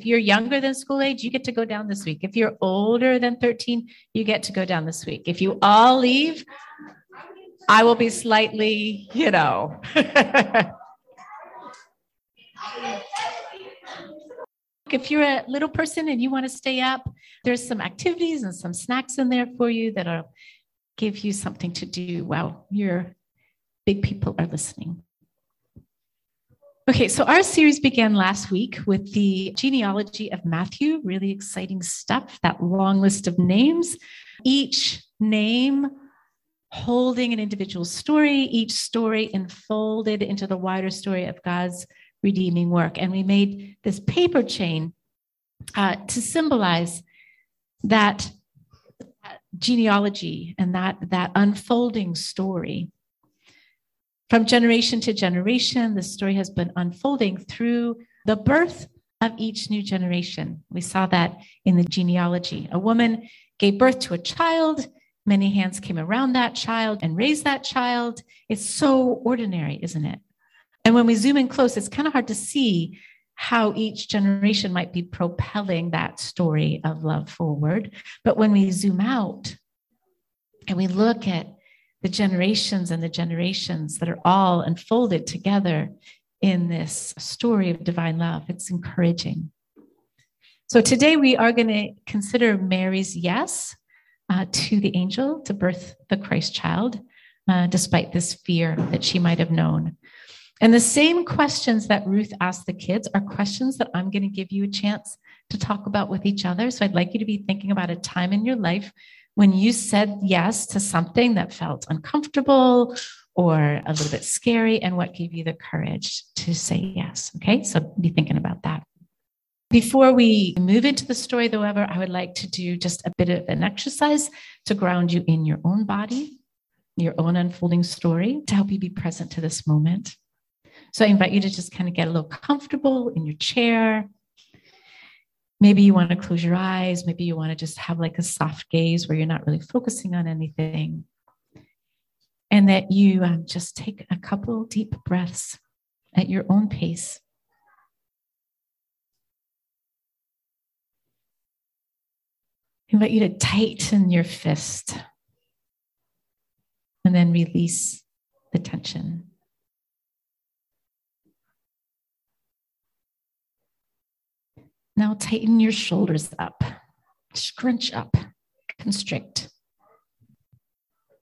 If you're younger than school age, you get to go down this week. If you're older than 13, you get to go down this week. If you all leave, I will be slightly, you know. if you're a little person and you want to stay up, there's some activities and some snacks in there for you that'll give you something to do while your big people are listening. Okay, so our series began last week with the genealogy of Matthew, really exciting stuff, that long list of names, each name holding an individual story, each story enfolded into the wider story of God's redeeming work. And we made this paper chain uh, to symbolize that genealogy and that, that unfolding story. From generation to generation, the story has been unfolding through the birth of each new generation. We saw that in the genealogy. A woman gave birth to a child, many hands came around that child and raised that child. It's so ordinary, isn't it? And when we zoom in close, it's kind of hard to see how each generation might be propelling that story of love forward. But when we zoom out and we look at the generations and the generations that are all unfolded together in this story of divine love, it's encouraging. So today we are going to consider Mary's yes uh, to the angel to birth the Christ child, uh, despite this fear that she might have known. And the same questions that Ruth asked the kids are questions that I'm going to give you a chance to talk about with each other. So I'd like you to be thinking about a time in your life when you said yes to something that felt uncomfortable or a little bit scary and what gave you the courage to say yes. Okay, so be thinking about that. Before we move into the story, however, I would like to do just a bit of an exercise to ground you in your own body, your own unfolding story, to help you be present to this moment. So I invite you to just kind of get a little comfortable in your chair. Maybe you want to close your eyes. Maybe you want to just have like a soft gaze where you're not really focusing on anything. And that you um, just take a couple deep breaths at your own pace. I invite you to tighten your fist and then release the tension. Now tighten your shoulders up, scrunch up, constrict,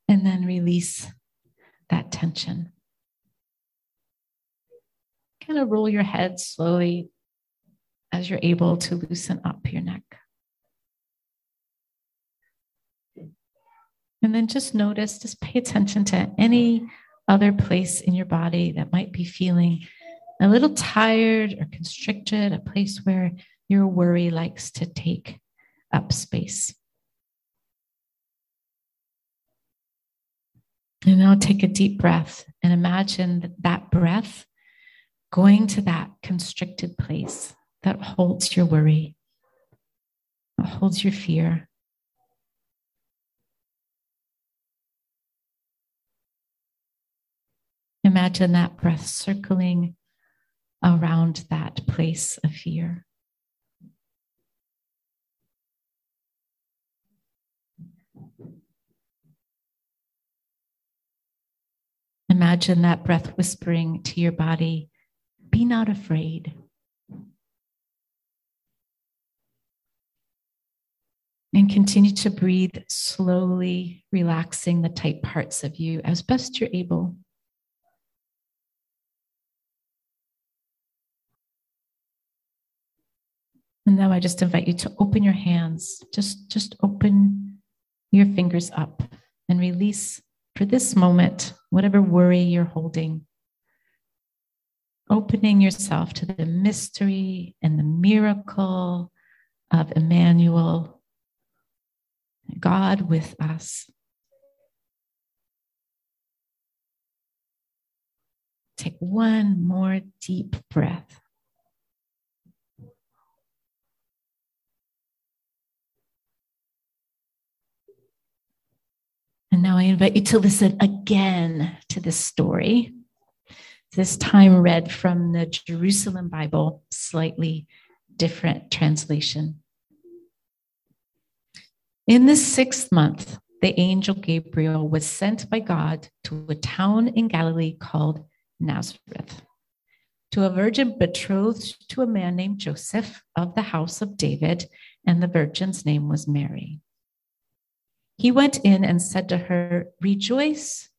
and then release that tension. Kind of roll your head slowly as you're able to loosen up your neck. And then just notice, just pay attention to any other place in your body that might be feeling a little tired or constricted, a place where your worry likes to take up space. And now take a deep breath and imagine that, that breath going to that constricted place that holds your worry, that holds your fear. Imagine that breath circling around that place of fear. Imagine that breath whispering to your body, be not afraid. And continue to breathe slowly, relaxing the tight parts of you as best you're able. And now I just invite you to open your hands. Just, just open your fingers up and release for this moment, whatever worry you're holding, opening yourself to the mystery and the miracle of Emmanuel, God with us. Take one more deep breath. And now I invite you to listen again to this story. This time read from the Jerusalem Bible, slightly different translation. In the sixth month, the angel Gabriel was sent by God to a town in Galilee called Nazareth, to a virgin betrothed to a man named Joseph of the house of David, and the virgin's name was Mary. He went in and said to her, Rejoice,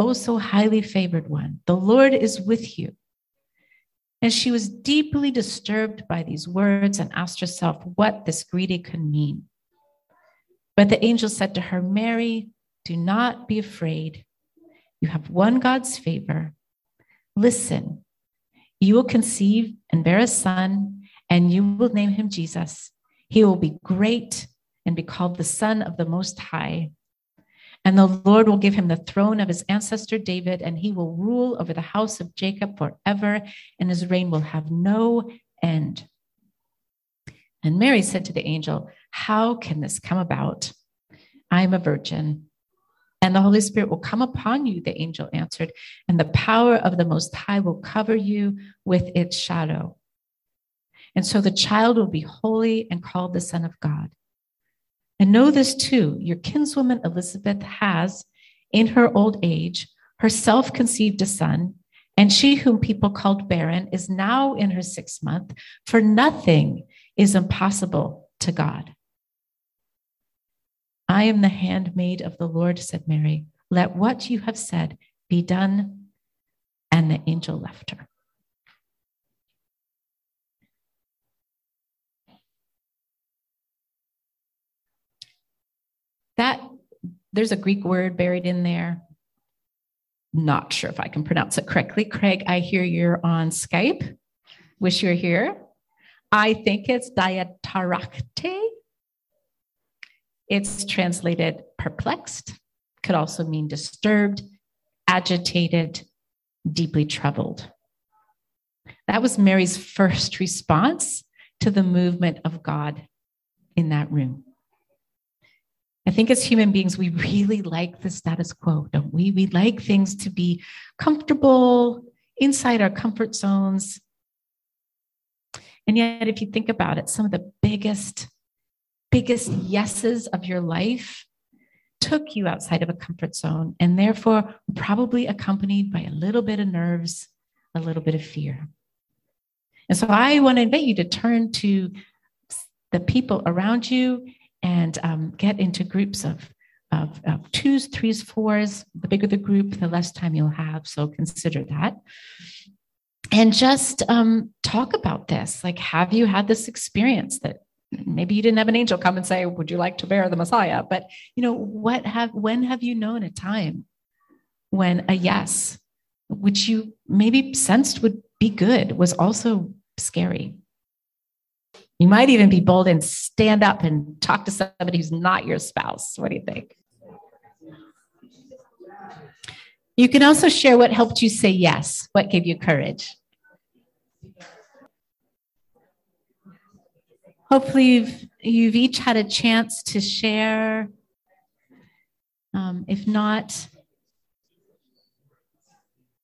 O so highly favored one, the Lord is with you. And she was deeply disturbed by these words and asked herself what this greeting could mean. But the angel said to her, Mary, do not be afraid. You have won God's favor. Listen, you will conceive and bear a son, and you will name him Jesus. He will be great and be called the Son of the Most High. And the Lord will give him the throne of his ancestor David, and he will rule over the house of Jacob forever, and his reign will have no end. And Mary said to the angel, How can this come about? I am a virgin. And the Holy Spirit will come upon you, the angel answered, and the power of the Most High will cover you with its shadow. And so the child will be holy and called the Son of God. And know this too your kinswoman Elizabeth has, in her old age, herself conceived a son, and she, whom people called barren, is now in her sixth month, for nothing is impossible to God. I am the handmaid of the Lord, said Mary. Let what you have said be done. And the angel left her. That there's a Greek word buried in there. Not sure if I can pronounce it correctly. Craig, I hear you're on Skype. Wish you're here. I think it's diatarakte. It's translated perplexed, could also mean disturbed, agitated, deeply troubled. That was Mary's first response to the movement of God in that room. I think as human beings, we really like the status quo, don't we? We like things to be comfortable inside our comfort zones. And yet, if you think about it, some of the biggest, biggest yeses of your life took you outside of a comfort zone and therefore probably accompanied by a little bit of nerves, a little bit of fear. And so I want to invite you to turn to the people around you and um, get into groups of, of, of twos, threes, fours. The bigger the group, the less time you'll have. So consider that. And just um, talk about this. Like, have you had this experience that maybe you didn't have an angel come and say, "Would you like to bear the Messiah?" But you know, what have when have you known a time when a yes, which you maybe sensed would be good, was also scary? You might even be bold and stand up and talk to somebody who's not your spouse. What do you think? You can also share what helped you say yes, what gave you courage. Hopefully, you've, you've each had a chance to share. Um, if not,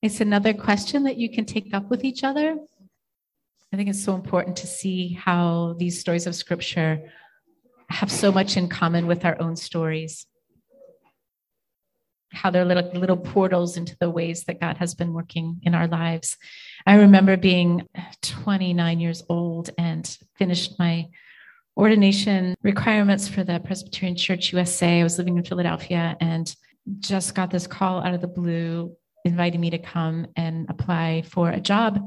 it's another question that you can take up with each other. I think it's so important to see how these stories of scripture have so much in common with our own stories. How they're little, little portals into the ways that God has been working in our lives. I remember being 29 years old and finished my ordination requirements for the Presbyterian Church USA. I was living in Philadelphia and just got this call out of the blue inviting me to come and apply for a job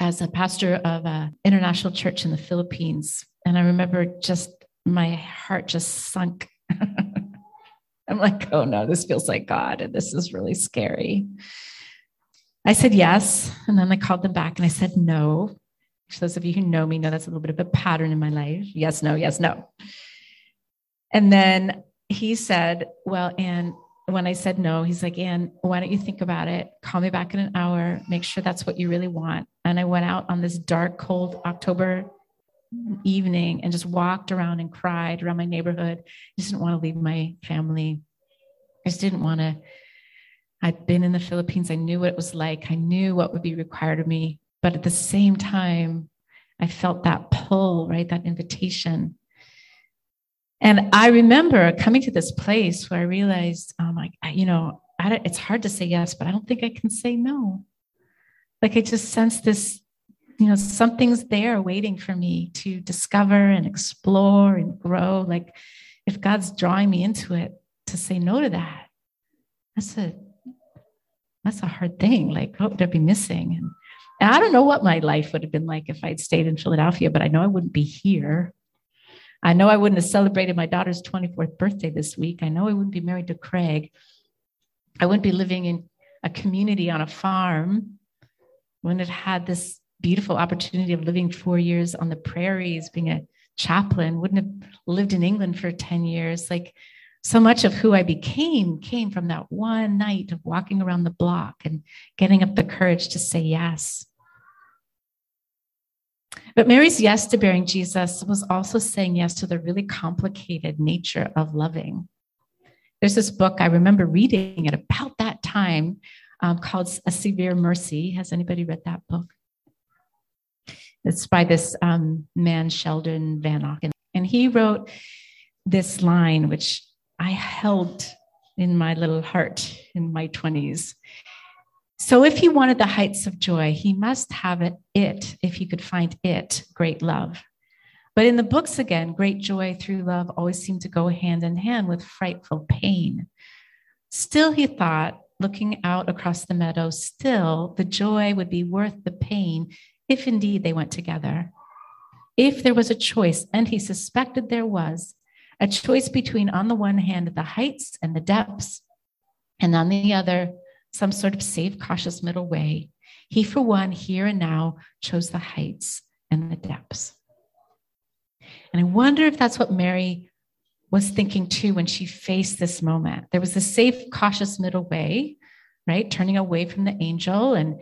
as a pastor of an international church in the Philippines. And I remember just my heart just sunk. I'm like, oh no, this feels like God, and this is really scary. I said yes. And then I called them back and I said no. Those of you who know me know that's a little bit of a pattern in my life. Yes, no, yes, no. And then he said, Well, and when I said no, he's like, Anne, why don't you think about it? Call me back in an hour, make sure that's what you really want. And I went out on this dark, cold October evening and just walked around and cried around my neighborhood. I just didn't want to leave my family. I just didn't want to. I'd been in the Philippines. I knew what it was like. I knew what would be required of me. But at the same time, I felt that pull, right? That invitation. And I remember coming to this place where I realized, um, oh my, you know, it's hard to say yes, but I don't think I can say no. Like I just sense this, you know, something's there waiting for me to discover and explore and grow. Like if God's drawing me into it, to say no to that, that's a that's a hard thing. Like, what would I be missing? And, and I don't know what my life would have been like if I'd stayed in Philadelphia, but I know I wouldn't be here. I know I wouldn't have celebrated my daughter's 24th birthday this week. I know I wouldn't be married to Craig. I wouldn't be living in a community on a farm. Wouldn't have had this beautiful opportunity of living four years on the prairies, being a chaplain. Wouldn't have lived in England for 10 years. Like so much of who I became came from that one night of walking around the block and getting up the courage to say yes. But Mary's yes to bearing Jesus was also saying yes to the really complicated nature of loving. There's this book, I remember reading at about that time um, called A Severe Mercy. Has anybody read that book? It's by this um, man, Sheldon Van Vanauken. And he wrote this line, which I held in my little heart in my 20s. So if he wanted the heights of joy, he must have it, it, if he could find it, great love. But in the books again, great joy through love always seemed to go hand in hand with frightful pain. Still, he thought, looking out across the meadow, still the joy would be worth the pain if indeed they went together. If there was a choice, and he suspected there was, a choice between, on the one hand, the heights and the depths, and on the other, some sort of safe, cautious middle way. He, for one, here and now, chose the heights and the depths. And I wonder if that's what Mary was thinking too when she faced this moment. There was a safe, cautious middle way, right? Turning away from the angel and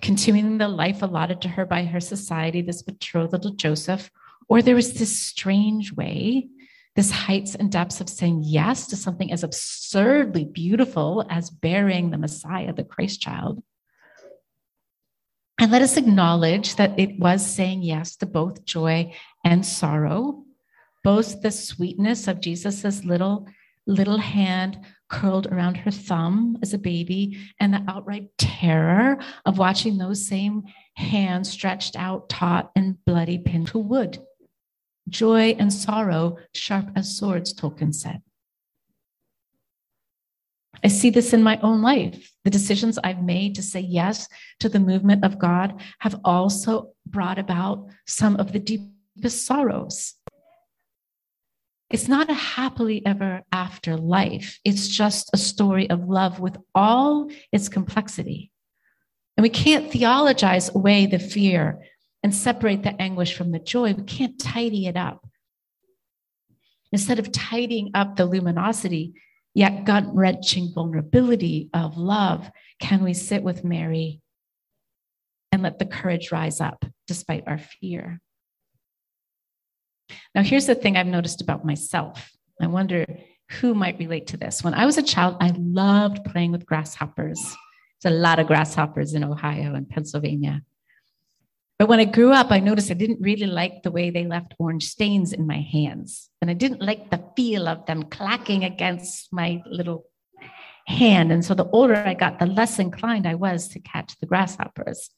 continuing the life allotted to her by her society, this betrothal to Joseph. Or there was this strange way this heights and depths of saying yes to something as absurdly beautiful as bearing the Messiah, the Christ child. And let us acknowledge that it was saying yes to both joy and sorrow, both the sweetness of Jesus's little little hand curled around her thumb as a baby and the outright terror of watching those same hands stretched out, taut and bloody pinned to wood joy and sorrow sharp as swords, Tolkien said. I see this in my own life. The decisions I've made to say yes to the movement of God have also brought about some of the deepest sorrows. It's not a happily ever after life, it's just a story of love with all its complexity. And we can't theologize away the fear and separate the anguish from the joy. We can't tidy it up. Instead of tidying up the luminosity, yet gut wrenching vulnerability of love, can we sit with Mary and let the courage rise up despite our fear? Now, here's the thing I've noticed about myself. I wonder who might relate to this. When I was a child, I loved playing with grasshoppers. There's a lot of grasshoppers in Ohio and Pennsylvania. But when I grew up, I noticed I didn't really like the way they left orange stains in my hands. And I didn't like the feel of them clacking against my little hand. And so the older I got, the less inclined I was to catch the grasshoppers.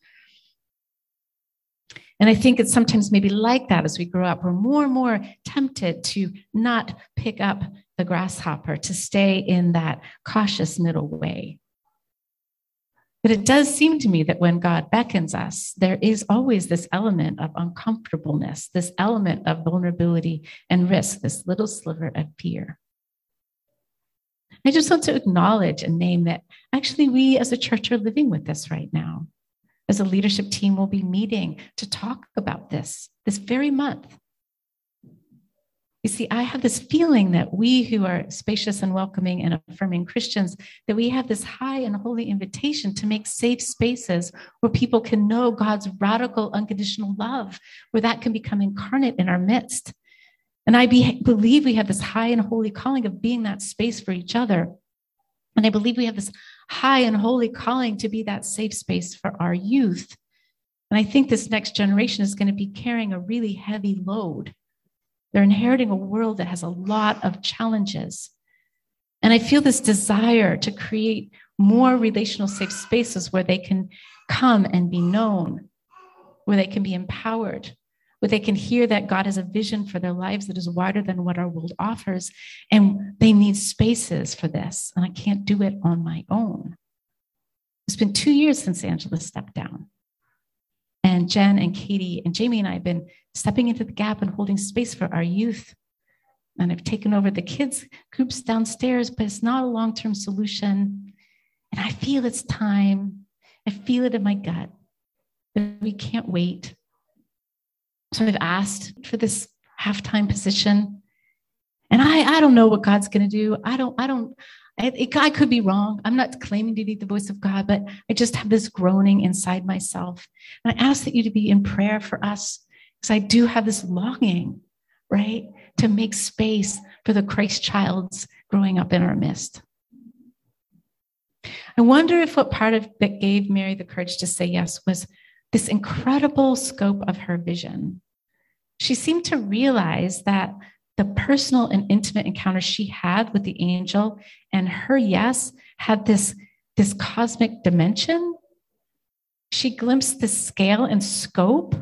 And I think it's sometimes maybe like that as we grow up. We're more and more tempted to not pick up the grasshopper, to stay in that cautious middle way. But it does seem to me that when God beckons us, there is always this element of uncomfortableness, this element of vulnerability and risk, this little sliver of fear. I just want to acknowledge and name that actually we as a church are living with this right now. As a leadership team, we'll be meeting to talk about this this very month. You see, I have this feeling that we who are spacious and welcoming and affirming Christians, that we have this high and holy invitation to make safe spaces where people can know God's radical, unconditional love, where that can become incarnate in our midst. And I be, believe we have this high and holy calling of being that space for each other. And I believe we have this high and holy calling to be that safe space for our youth And I think this next generation is going to be carrying a really heavy load. They're inheriting a world that has a lot of challenges. And I feel this desire to create more relational safe spaces where they can come and be known, where they can be empowered, where they can hear that God has a vision for their lives that is wider than what our world offers. And they need spaces for this. And I can't do it on my own. It's been two years since Angela stepped down. And Jen and Katie and Jamie and I have been stepping into the gap and holding space for our youth. And I've taken over the kids' groups downstairs, but it's not a long term solution. And I feel it's time. I feel it in my gut that we can't wait. So I've asked for this halftime position. And I, I don't know what God's going to do. I don't, I don't, I, I could be wrong. I'm not claiming to be the voice of God, but I just have this groaning inside myself. And I ask that you to be in prayer for us because I do have this longing, right, to make space for the Christ childs growing up in our midst. I wonder if what part of that gave Mary the courage to say yes was this incredible scope of her vision. She seemed to realize that the personal and intimate encounter she had with the angel and her yes had this, this cosmic dimension. She glimpsed the scale and scope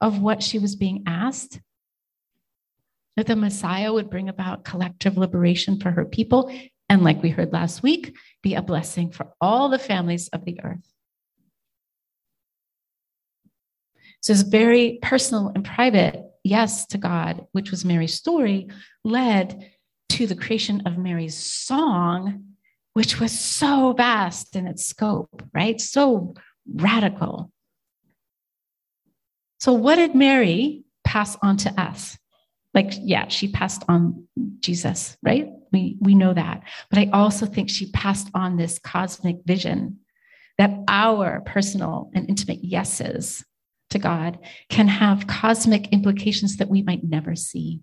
of what she was being asked. That the Messiah would bring about collective liberation for her people, and like we heard last week, be a blessing for all the families of the earth. So it's very personal and private yes to God, which was Mary's story, led to the creation of Mary's song, which was so vast in its scope, right? So radical. So, what did Mary pass on to us? Like, yeah, she passed on Jesus, right? We, we know that. But I also think she passed on this cosmic vision that our personal and intimate yeses to God can have cosmic implications that we might never see.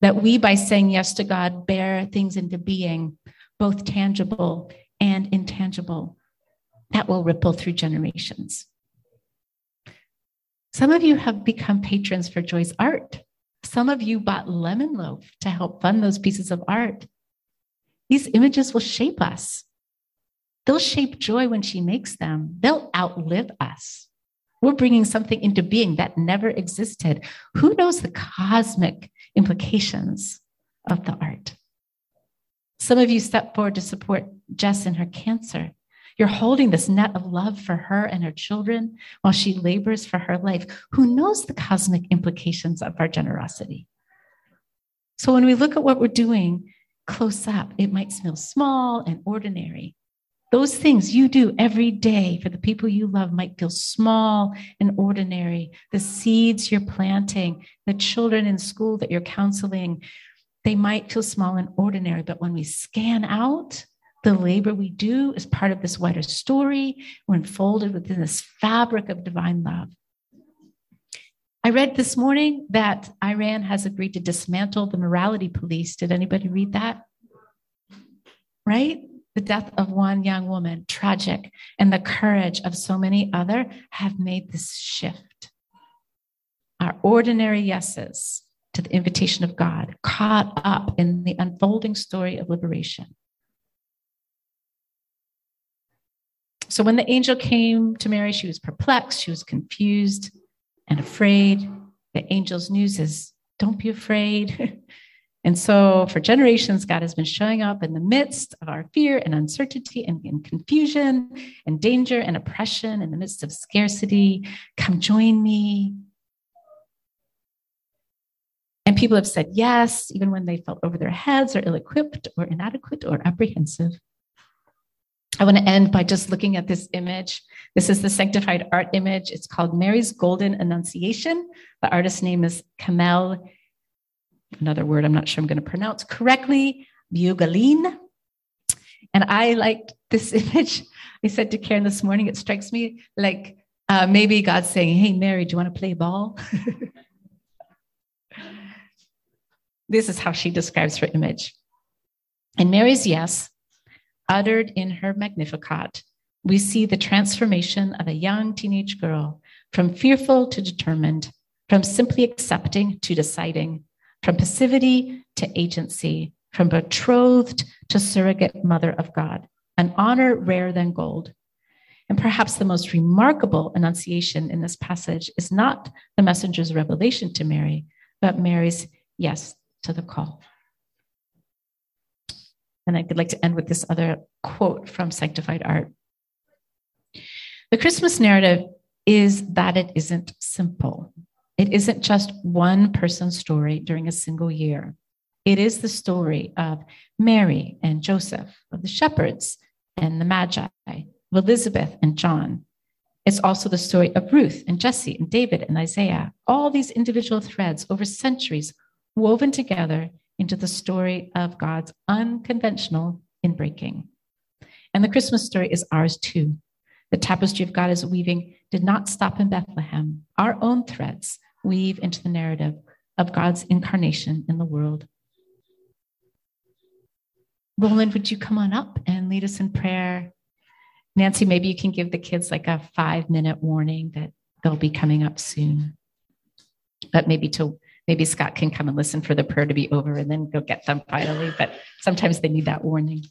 That we, by saying yes to God, bear things into being, both tangible and intangible, that will ripple through generations. Some of you have become patrons for Joy's art. Some of you bought Lemon Loaf to help fund those pieces of art. These images will shape us. They'll shape Joy when she makes them, they'll outlive us. We're bringing something into being that never existed. Who knows the cosmic implications of the art? Some of you step forward to support Jess in her cancer. You're holding this net of love for her and her children while she labors for her life. Who knows the cosmic implications of our generosity? So when we look at what we're doing close up, it might smell small and ordinary, those things you do every day for the people you love might feel small and ordinary. The seeds you're planting, the children in school that you're counseling, they might feel small and ordinary. But when we scan out, the labor we do is part of this wider story. We're enfolded within this fabric of divine love. I read this morning that Iran has agreed to dismantle the morality police. Did anybody read that? Right? The death of one young woman, tragic, and the courage of so many other have made this shift. Our ordinary yeses to the invitation of God, caught up in the unfolding story of liberation. So when the angel came to Mary, she was perplexed, she was confused and afraid. The angel's news is don't be afraid. And so, for generations, God has been showing up in the midst of our fear and uncertainty and, and, confusion and danger and oppression, in the midst of scarcity. Come join me. And people have said yes, even when they felt over their heads or ill equipped or inadequate or apprehensive. I want to end by just looking at this image. This is the sanctified art image. It's called Mary's Golden Annunciation. The artist's name is Carmelle another word I'm not sure I'm going to pronounce correctly, Beaugelin. And I liked this image. I said to Karen this morning, it strikes me like uh, maybe God's saying, Hey, Mary, do you want to play ball? this is how she describes her image. And Mary's yes, uttered in her Magnificat, we see the transformation of a young teenage girl from fearful to determined, from simply accepting to deciding, from passivity to agency, from betrothed to surrogate mother of God, an honor rarer than gold. And perhaps the most remarkable annunciation in this passage is not the messenger's revelation to Mary, but Mary's yes to the call. And I'd like to end with this other quote from Sanctified Art. The Christmas narrative is that it isn't simple. It isn't just one person's story during a single year. It is the story of Mary and Joseph, of the shepherds and the Magi, of Elizabeth and John. It's also the story of Ruth and Jesse and David and Isaiah, all these individual threads over centuries woven together into the story of God's unconventional inbreaking. And the Christmas story is ours too. The tapestry of God is weaving did not stop in Bethlehem. Our own threads weave into the narrative of God's incarnation in the world. Roland, would you come on up and lead us in prayer? Nancy, maybe you can give the kids like a five minute warning that they'll be coming up soon. But maybe to maybe Scott can come and listen for the prayer to be over and then go get them finally. But sometimes they need that warning.